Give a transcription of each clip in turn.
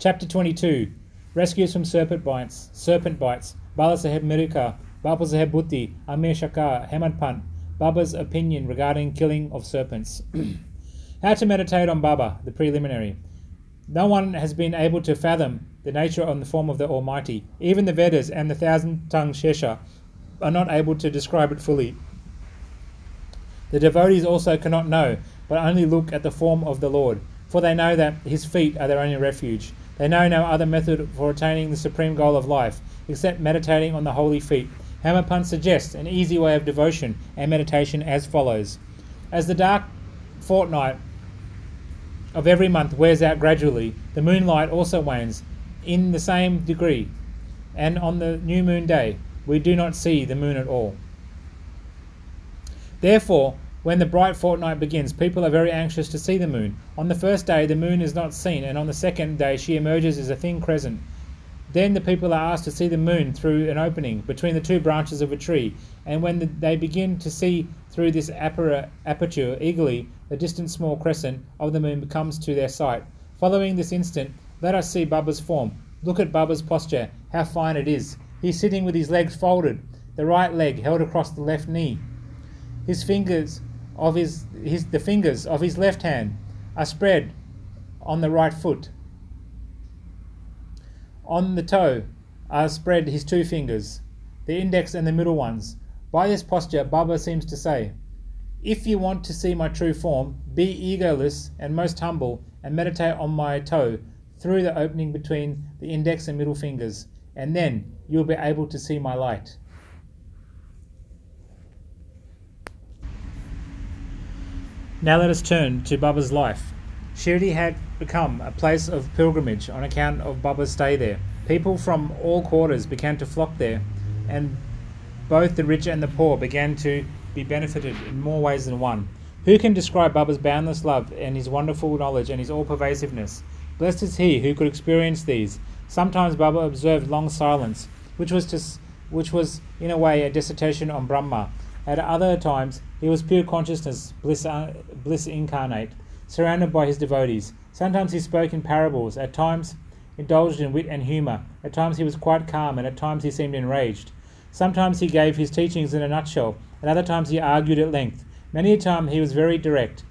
Chapter 22 Rescues from Serpent Bites, Serpent Bites, Bala Saheb Mirikar, Baba Saheb Bhutti, Amir Shakar, Hemadpant Baba's opinion regarding killing of serpents. How to meditate on Baba, the preliminary. No one has been able to fathom the nature and the form of the Almighty. Even the Vedas and the thousand tongued Shesha are not able to describe it fully. The devotees also cannot know, but only look at the form of the Lord, for they know that his feet are their only refuge. They know no other method for attaining the supreme goal of life, except meditating on the holy feet. Hemadpant suggests an easy way of devotion and meditation as follows. As the dark fortnight of every month wears out gradually, the moonlight also wanes in the same degree, and on the new moon day, we do not see the moon at all. Therefore, when the bright fortnight begins, people are very anxious to see the moon. On the first day, the moon is not seen, and on the second day, she emerges as a thin crescent. Then the people are asked to see the moon through an opening between the two branches of a tree, and when the, they begin to see through this aperture eagerly, the distant small crescent of the moon comes to their sight. Following this instant, let us see Baba's form. Look at Baba's posture, how fine it is. He's sitting with his legs folded, the right leg held across the left knee. His fingers of his, his the fingers of his left hand are spread on the right foot. On the toe are spread his two fingers, the index and the middle ones. By this posture, Baba seems to say, If you want to see my true form, be egoless and most humble, and meditate on my toe through the opening between the index and middle fingers, and then you'll be able to see my light. Now let us turn to Baba's life. Shirdi had become a place of pilgrimage on account of Baba's stay there. People from all quarters began to flock there, and both the rich and the poor began to be benefited in more ways than one. Who can describe Baba's boundless love and his wonderful knowledge and his all pervasiveness? Blessed is he who could experience these. Sometimes Baba observed long silence, which was, which was in a way a dissertation on Brahma. At other times, he was pure consciousness, bliss, uh, bliss incarnate, surrounded by his devotees. Sometimes he spoke in parables, at times indulged in wit and humour, at times he was quite calm, and at times he seemed enraged. Sometimes he gave his teachings in a nutshell, at other times he argued at length. Many a time he was very direct.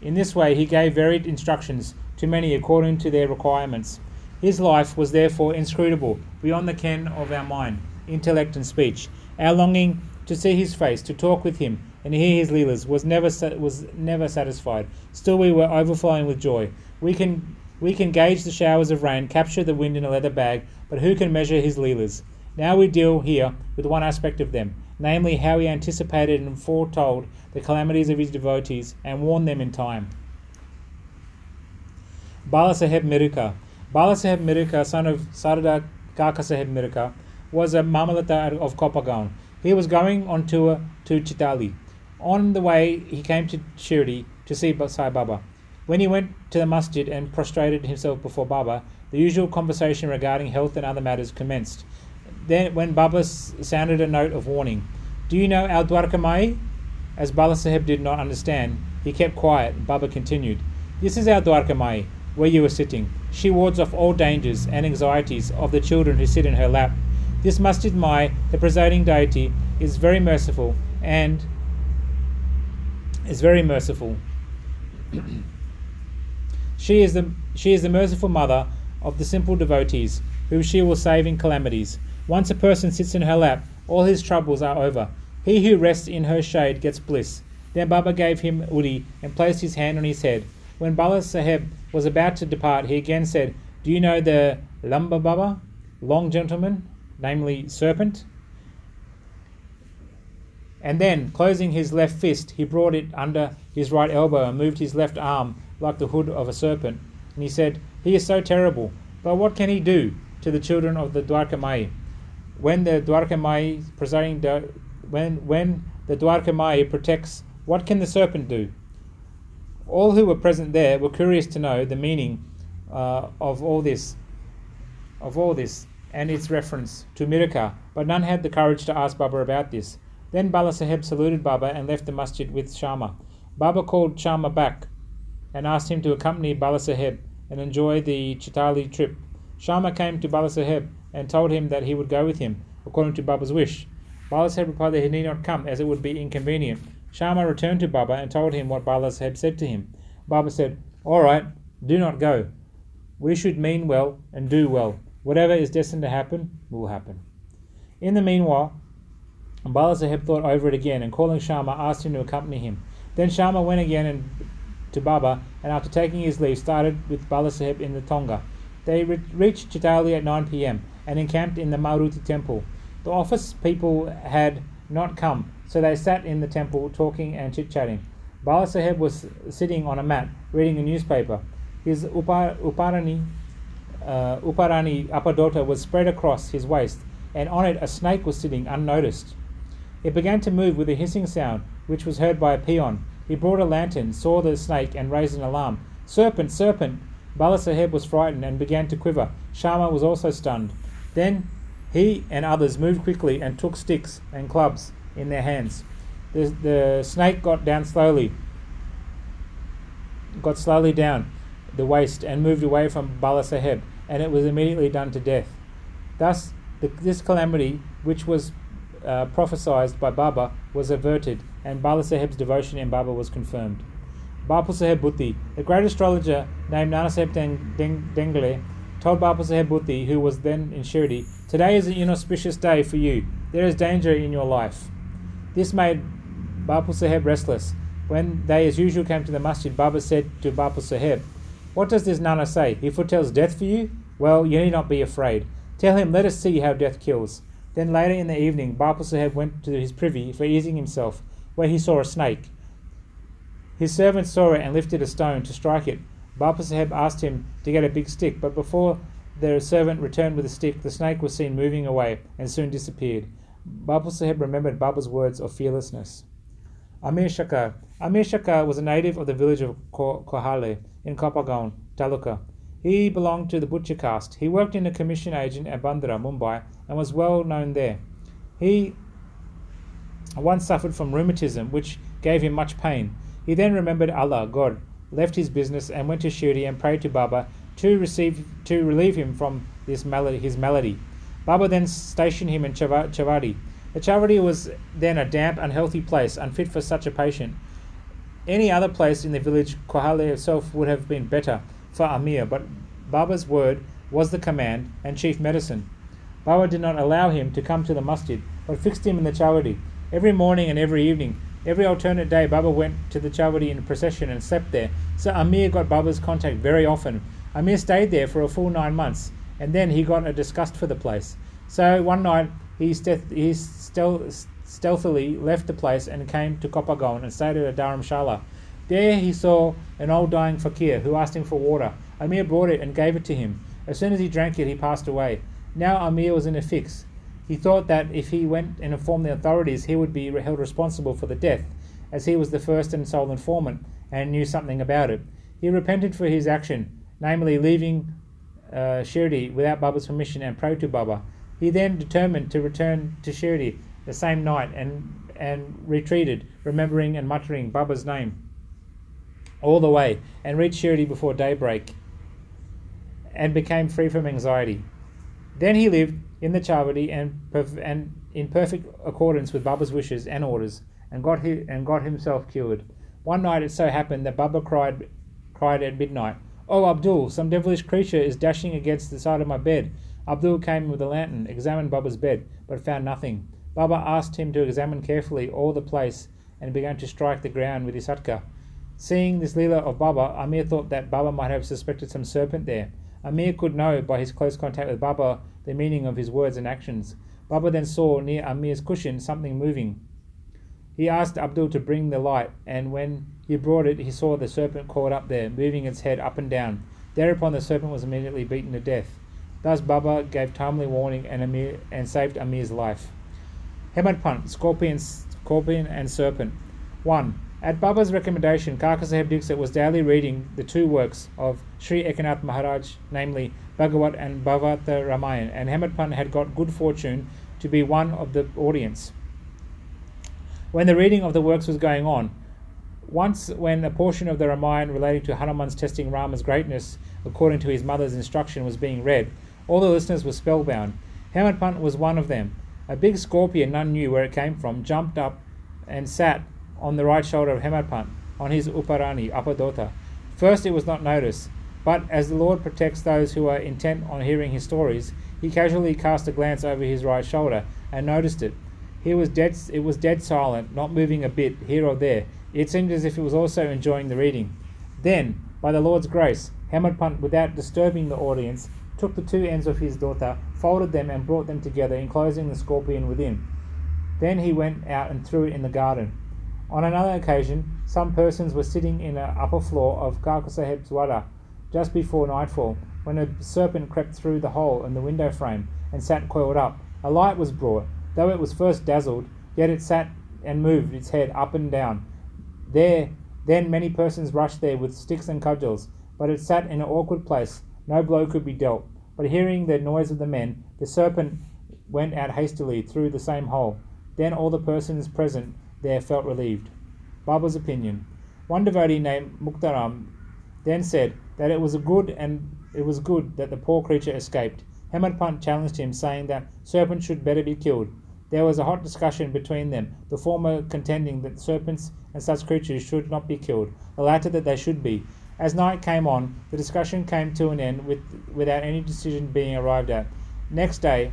In this way, he gave varied instructions to many according to their requirements. His life was therefore inscrutable, beyond the ken of our mind, intellect, and speech. Our longing to see his face, to talk with him, and hear his leelas was never was never satisfied. Still, we were overflowing with joy. We can we can gauge the showers of rain, capture the wind in a leather bag, but who can measure his leelas? Now we deal here with one aspect of them, namely how he anticipated and foretold the calamities of his devotees and warned them in time. Bala Saheb Mirikar. Bala Saheb Mirikar, son of Sarada Kaka Saheb Mirikar, was a Mamalata of Kopergaon. He was going on tour to Chitali. On the way, he came to Shirdi to see Sai Baba. When he went to the masjid and prostrated himself before Baba, the usual conversation regarding health and other matters commenced. Then, when Baba sounded a note of warning, Do you know Al Dwarkamai? As Bala Sahib did not understand, he kept quiet. Baba continued, This is our Dwarkamai, where you are sitting. She wards off all dangers and anxieties of the children who sit in her lap. This Masjid Mai, the presiding deity, is very merciful and is very merciful. she is the she is the merciful mother of the simple devotees, whom she will save in calamities. Once a person sits in her lap, all his troubles are over. He who rests in her shade gets bliss. Then Baba gave him Udi and placed his hand on his head. When Bala Saheb was about to depart, he again said, Do you know the Lamba Baba, long gentleman, namely serpent? And then, closing his left fist, he brought it under his right elbow and moved his left arm like the hood of a serpent. And he said, He is so terrible, but what can he do to the children of the Dwarkamai? When the Dwarkamai presiding, when, when the Dwarkamai protects, what can the serpent do? All who were present there were curious to know the meaning uh, of all this, of all this, and its reference to Mirikar, but none had the courage to ask Baba about this. Then Bala Sahib saluted Baba and left the masjid with Shama. Baba called Shama back and asked him to accompany Bala Sahib and enjoy the Chitali trip. Shama came to Bala Saheb and told him that he would go with him, according to Baba's wish. Bala Saheb replied that he need not come, as it would be inconvenient. Shama returned to Baba and told him what Bala Saheb said to him. Baba said, All right, do not go. We should mean well and do well. Whatever is destined to happen will happen. In the meanwhile, Bala Sahib thought over it again and calling Shama asked him to accompany him. Then Shama went again and, to Baba and after taking his leave started with Bala Sahib in the Tonga. They re- reached Chitali at 9 pm and encamped in the Maruti temple. The office people had not come, so they sat in the temple talking and chit chatting. Bala Sahib was sitting on a mat reading a newspaper. His upar, uparani, uh, uparani apadota was spread across his waist, and on it a snake was sitting unnoticed. It began to move with a hissing sound, which was heard by a peon. He brought a lantern, saw the snake, and raised an alarm. Serpent, serpent! Bala Sahib was frightened and began to quiver. Shama was also stunned. Then he and others moved quickly and took sticks and clubs in their hands. The, the snake got down slowly, got slowly down the waist and moved away from Bala Sahib, and it was immediately done to death. Thus, the, this calamity, which was uh, prophesied by Baba, was averted, and Bala Sahib's devotion in Baba was confirmed. Bapu Sahib Bhuti, the great astrologer named Nana Sahib Deng, Deng, Dengle, told Bapu Sahib Bhuti, who was then in Shirdi, Today is an inauspicious day for you. There is danger in your life. This made Bapu Sahib restless. When they, as usual, came to the masjid, Baba said to Bapu Sahib, What does this Nana say? He foretells death for you? Well, you need not be afraid. Tell him, let us see how death kills. Then later in the evening, Bapu Sahib went to his privy for easing himself, where he saw a snake. His servant saw it and lifted a stone to strike it. Bapu Sahib asked him to get a big stick, but before the servant returned with the stick, the snake was seen moving away and soon disappeared. Bapu Sahib remembered Baba's words of fearlessness. Amir Shakar. Amir was a native of the village of Kohale in Kopergaon, Taluka. He belonged to the butcher caste. He worked in a commission agent at Bandra, Mumbai, and was well known there. He once suffered from rheumatism, which gave him much pain. He then remembered Allah, God, left his business and went to Shirdi and prayed to Baba to receive to relieve him from this malady, his malady. Baba then stationed him in Chavadi. The Chavadi was then a damp, unhealthy place, unfit for such a patient. Any other place in the village, Kohale itself would have been better for Amir, but Baba's word was the command and chief medicine. Baba did not allow him to come to the masjid, but fixed him in the Chavadi. Every morning and every evening, every alternate day, Baba went to the Chavadi in procession and slept there. So Amir got Baba's contact very often, Amir stayed there for a full nine months, and then he got a disgust for the place. So one night he, stealth, he stealthily left the place and came to Kopergaon and stayed at a Dharamshala. There he saw an old dying fakir who asked him for water. Amir brought it and gave it to him. As soon as he drank it, he passed away. Now Amir was in a fix. He thought that if he went and informed the authorities, he would be held responsible for the death, as he was the first and sole informant and knew something about it. He repented for his action namely leaving uh, Shirdi without Baba's permission and prayed to Baba. He then determined to return to Shirdi the same night and, and retreated, remembering and muttering Baba's name all the way, and reached Shirdi before daybreak and became free from anxiety. Then he lived in the Chavadi and, and in perfect accordance with Baba's wishes and orders, and got, he, and got himself cured. One night it so happened that Baba cried, cried at midnight, Oh, Abdul, some devilish creature is dashing against the side of my bed. Abdul came with a lantern, examined Baba's bed, but found nothing. Baba asked him to examine carefully all the place and began to strike the ground with his hatka. Seeing this Leela of Baba, Amir thought that Baba might have suspected some serpent there. Amir could know by his close contact with Baba the meaning of his words and actions. Baba then saw near Amir's cushion something moving. He asked Abdul to bring the light, and when he brought it, he saw the serpent caught up there, moving its head up and down. Thereupon the serpent was immediately beaten to death. Thus Baba gave timely warning and, Amir, and saved Amir's life. Hemadpant, scorpion, scorpion and serpent. 1. At Baba's recommendation, Kaka Sahib Dixit was daily reading the two works of Sri Ekanath Maharaj, namely Bhagavat and Bhavartha Ramayan, and Hemadpant had got good fortune to be one of the audience. When the reading of the works was going on, once when a portion of the Ramayana relating to Hanuman's testing Rama's greatness according to his mother's instruction, was being read, all the listeners were spellbound. Hemadpant was one of them. A big scorpion, none knew where it came from, jumped up and sat on the right shoulder of Hemadpant, on his uparani, apadota. First it was not noticed, but as the Lord protects those who are intent on hearing his stories, he casually cast a glance over his right shoulder and noticed it. He was dead, it was dead silent, not moving a bit here or there. It seemed as if it was also enjoying the reading. Then, by the Lord's grace, Hemadpant, without disturbing the audience, took the two ends of his dota, folded them, and brought them together, enclosing the scorpion within. Then he went out and threw it in the garden. On another occasion, some persons were sitting in the upper floor of Kakasaheb's wada just before nightfall, when a serpent crept through the hole in the window frame and sat coiled up. A light was brought. Though it was first dazzled, yet it sat and moved its head up and down. There, then many persons rushed there with sticks and cudgels, but it sat in an awkward place. No blow could be dealt. But hearing the noise of the men, the serpent went out hastily through the same hole. Then all the persons present there felt relieved. Baba's opinion. One devotee named Muktaram then said that it was a good and it was good that the poor creature escaped. Hemadpant challenged him, saying that serpents should better be killed. There was a hot discussion between them, the former contending that serpents and such creatures should not be killed, the latter that they should be. As night came on, the discussion came to an end with, without any decision being arrived at. Next day,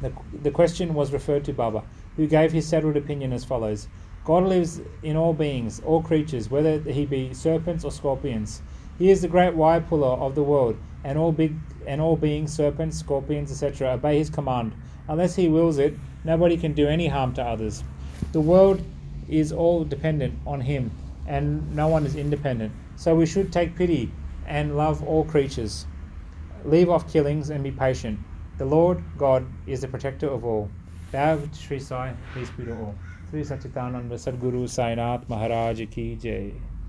the, the question was referred to Baba, who gave his settled opinion as follows God lives in all beings, all creatures, whether he be serpents or scorpions. He is the great wire puller of the world, and all big and all beings, serpents, scorpions, etc., obey his command. Unless he wills it, nobody can do any harm to others. The world is all dependent on him, and no one is independent. So we should take pity and love all creatures. Leave off killings and be patient. The Lord God is the protector of all. To Sri Sai, peace be to all. Sri Satchitananda Sadguru Sainath Maharaj ki jai.